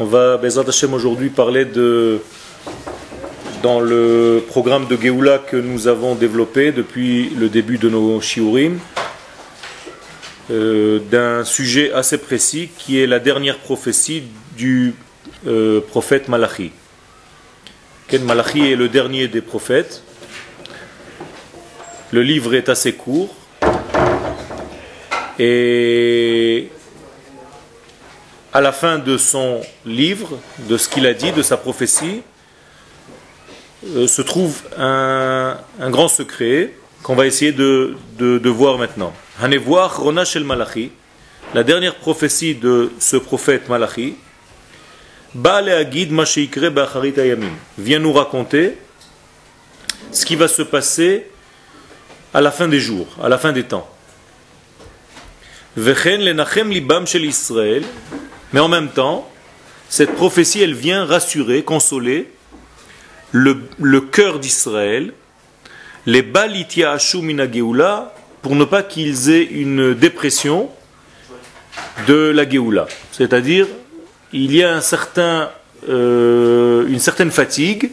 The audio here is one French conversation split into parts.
On va, Bezrat Hashem, aujourd'hui parler de, dans le programme de Géoula que nous avons développé depuis le début de nos shiurim, euh, d'un sujet assez précis qui est la dernière prophétie du euh, prophète Malachi. Ken Malachi est le dernier des prophètes. Le livre est assez court. Et à la fin de son livre, de ce qu'il a dit, de sa prophétie, euh, se trouve un, grand secret qu'on va essayer de, voir maintenant. Hanevoach Rona Malachi, la dernière prophétie de ce prophète Malachi, vient nous raconter ce qui va se passer à la fin des jours, à la fin des temps. Vechen lenachem libam shel Israël, mais en même temps, cette prophétie, elle vient rassurer, consoler le, cœur d'Israël, les Balitia Ashumina Geoula, pour ne pas qu'ils aient une dépression de la Geoula. C'est-à-dire, il y a un certain, euh, une certaine fatigue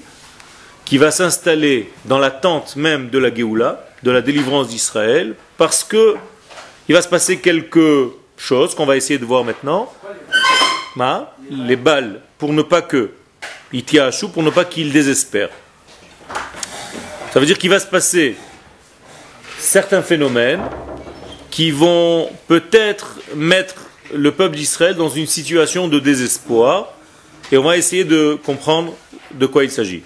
qui va s'installer dans la tente même de la Geoula, de la délivrance d'Israël, parce que il va se passer quelque chose qu'on va essayer de voir maintenant les balles, pour ne pas que, pour ne pas qu'il désespère. Ça veut dire qu'il va se passer certains phénomènes qui vont peut-être mettre le peuple d'Israël dans une situation de désespoir, et on va essayer de comprendre de quoi il s'agit.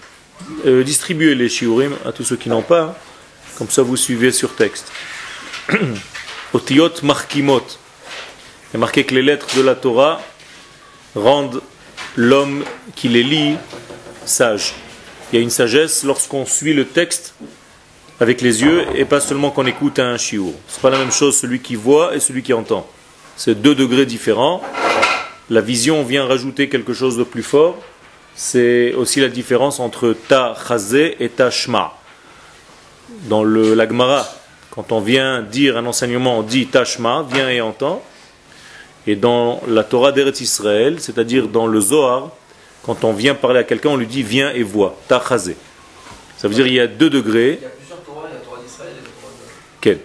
Euh, distribuez les shiurim à tous ceux qui n'ont pas, comme ça vous suivez sur texte. Otiot markimot. Il marqué que les lettres de la Torah rendent l'homme qui les lit sage. Il y a une sagesse lorsqu'on suit le texte avec les yeux et pas seulement qu'on écoute un chiour. C'est pas la même chose celui qui voit et celui qui entend. C'est deux degrés différents. La vision vient rajouter quelque chose de plus fort. C'est aussi la différence entre ta chazé et ta shma. Dans le l'agmara, quand on vient dire un enseignement, on dit ta shma, viens et entend. Et dans la Torah d'Eretz Israël, c'est-à-dire dans le Zohar, quand on vient parler à quelqu'un, on lui dit viens et vois, tachazé. Ça veut dire qu'il y a deux degrés. Il y a plusieurs Torahs, la Torah d'Israël et la Torah de... Quel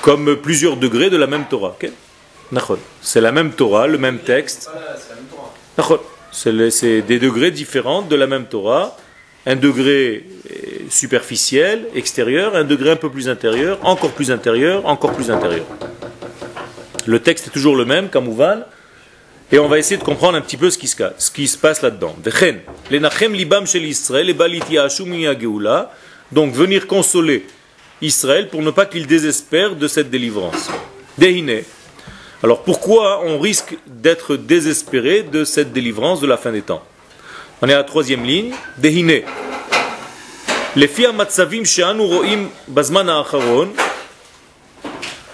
Comme plusieurs degrés de la même Torah. C'est la même Torah, le même texte. C'est des degrés différents de la même Torah. Un degré superficiel, extérieur, un degré un peu plus intérieur, encore plus intérieur, encore plus intérieur. Le texte est toujours le même, Kamouvan, et on va essayer de comprendre un petit peu ce qui se, passe là-dedans. Donc venir consoler Israël pour ne pas qu'il désespère de cette délivrance. Dehine. Alors pourquoi on risque d'être désespéré de cette délivrance de la fin des temps? On est à la troisième ligne. Dehine.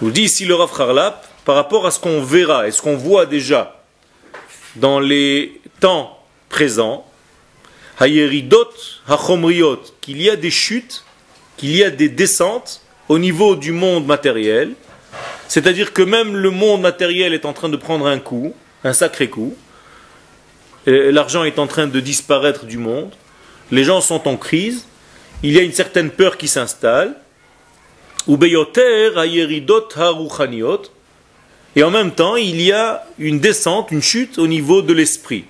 Dit ici le Rav Charlap, par rapport à ce qu'on verra et ce qu'on voit déjà dans les temps présents, hayeridot hachomriot, qu'il y a des chutes, qu'il y a des descentes au niveau du monde matériel, c'est-à-dire que même le monde matériel est en train de prendre un coup, un sacré coup, l'argent est en train de disparaître du monde, les gens sont en crise, il y a une certaine peur qui s'installe, ubeyoter hayeridot haruchaniot, et en même temps, il y a une descente, une chute au niveau de l'esprit.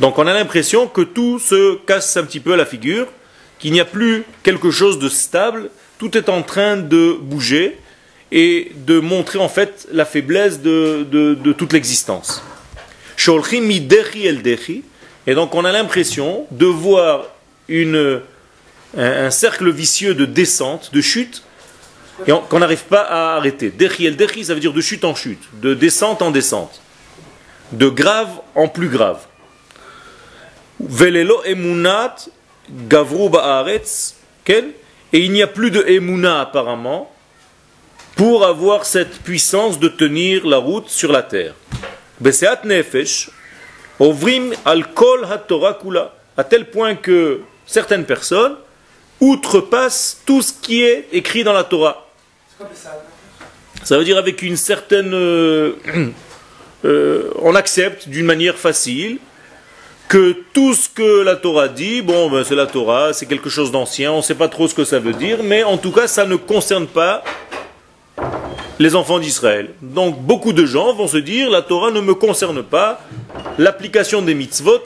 Donc on a l'impression que tout se casse un petit peu à la figure, qu'il n'y a plus quelque chose de stable, tout est en train de bouger et de montrer en fait la faiblesse de, toute l'existence. Et donc on a l'impression de voir un cercle vicieux de descente, de chute, et qu'on n'arrive pas à arrêter. Dechi el dechi, ça veut dire de chute en chute, de descente en descente, de grave en plus grave. Velelo emunat gavru ba'aretz, et il n'y a plus de emuna apparemment pour avoir cette puissance de tenir la route sur la terre. Beseat nefesh, ovrim al kol kula, à tel point que certaines personnes outrepassent tout ce qui est écrit dans la Torah. Ça veut dire avec une certaine euh, euh, on accepte d'une manière facile que tout ce que la Torah dit, bon, ben, c'est la Torah, c'est quelque chose d'ancien, on ne sait pas trop ce que ça veut dire, mais en tout cas, ça ne concerne pas les enfants d'Israël. Donc, beaucoup de gens vont se dire, la Torah ne me concerne pas, l'application des mitzvot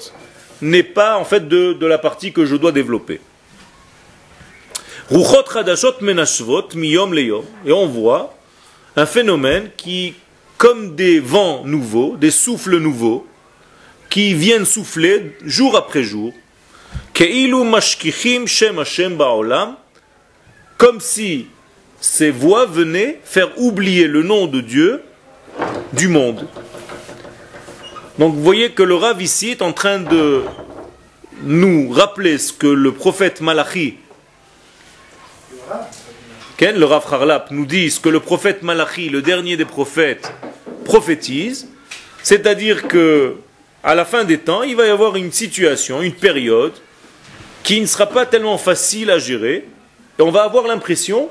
n'est pas en fait de, de la partie que je dois développer. Miyom. Et on voit un phénomène qui, comme des vents nouveaux, des souffles nouveaux, qui viennent souffler jour après jour, Mashkichim Shem comme si ces voix venaient faire oublier le nom de Dieu du monde. Donc vous voyez que le Rav ici est en train de nous rappeler ce que le prophète Malachi le Rav Harlap nous dit que le prophète Malachi, le dernier des prophètes, prophétise, c'est-à-dire que à la fin des temps, il va y avoir une situation, une période qui ne sera pas tellement facile à gérer, et on va avoir l'impression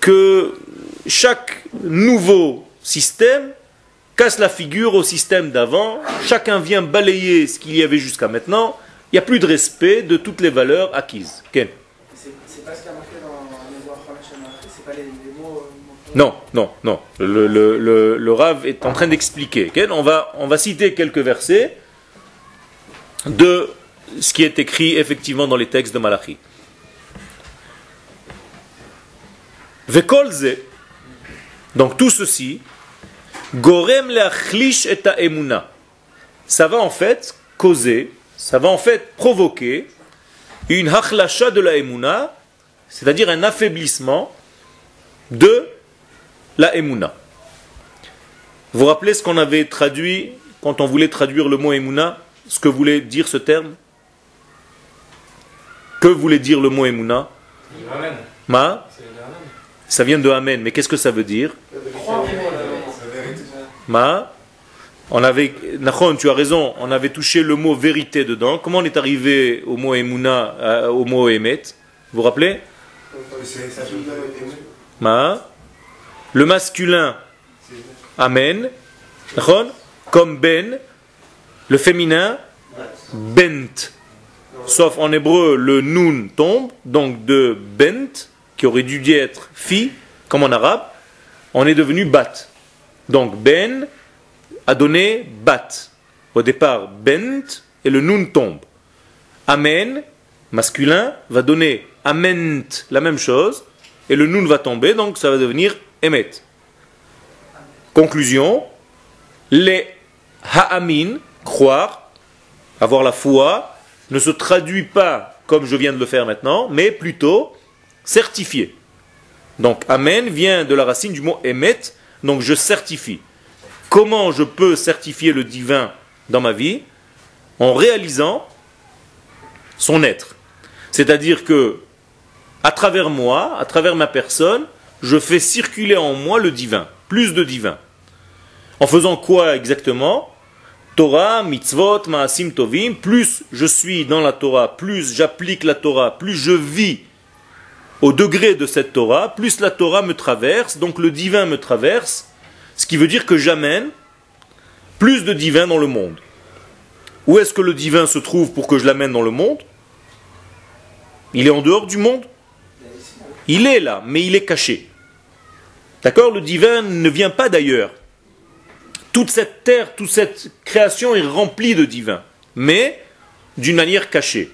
que chaque nouveau système casse la figure au système d'avant, chacun vient balayer ce qu'il y avait jusqu'à maintenant, il n'y a plus de respect de toutes les valeurs acquises. Ken Non, non, non. Le, le, Rav est en train d'expliquer. On, va, on va citer quelques versets de ce qui est écrit effectivement dans les textes de Malachi. Vekolze, donc tout ceci, gorem et emuna. Ça va en fait causer, ça va en fait provoquer une hachlasha de la emuna, c'est-à-dire un affaiblissement de la Emouna. Vous vous rappelez ce qu'on avait traduit quand on voulait traduire le mot Emouna? Ce que voulait dire ce terme? Que voulait dire le mot Emouna? Ma? Ça vient de Amen, mais qu'est-ce que ça veut dire? Ma? On avait, Nachon, tu as raison, on avait touché le mot vérité dedans. Comment on est arrivé au mot Emouna, euh, au mot Emet? Vous vous rappelez? Ma? Le masculin, Amen, comme Ben, le féminin, Bent. Sauf en hébreu, le Nun tombe, donc de Bent, qui aurait dû être fille, comme en arabe, on est devenu Bat. Donc Ben a donné Bat. Au départ, Bent, et le Nun tombe. Amen, masculin, va donner Ament, la même chose, et le Nun va tomber, donc ça va devenir Conclusion, les ha'amin, croire, avoir la foi, ne se traduit pas comme je viens de le faire maintenant, mais plutôt certifié. Donc amen vient de la racine du mot emet, donc je certifie. Comment je peux certifier le divin dans ma vie? En réalisant son être. C'est-à-dire que, à travers moi, à travers ma personne, je fais circuler en moi le divin, plus de divin. En faisant quoi exactement? Torah, mitzvot, maasim tovim, plus je suis dans la Torah, plus j'applique la Torah, plus je vis au degré de cette Torah, plus la Torah me traverse, donc le divin me traverse, ce qui veut dire que j'amène plus de divin dans le monde. Où est-ce que le divin se trouve pour que je l'amène dans le monde? Il est en dehors du monde? Il est là, mais il est caché. D'accord Le divin ne vient pas d'ailleurs. Toute cette terre, toute cette création est remplie de divin, mais d'une manière cachée.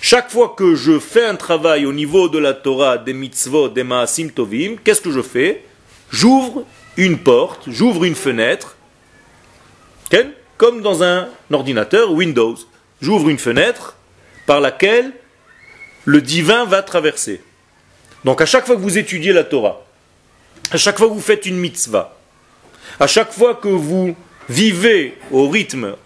Chaque fois que je fais un travail au niveau de la Torah, des mitzvot, des maasim tovim, qu'est-ce que je fais? J'ouvre une porte, j'ouvre une fenêtre, comme dans un ordinateur Windows. J'ouvre une fenêtre par laquelle le divin va traverser. Donc à chaque fois que vous étudiez la Torah, à chaque fois que vous faites une mitzvah, à chaque fois que vous vivez au rythme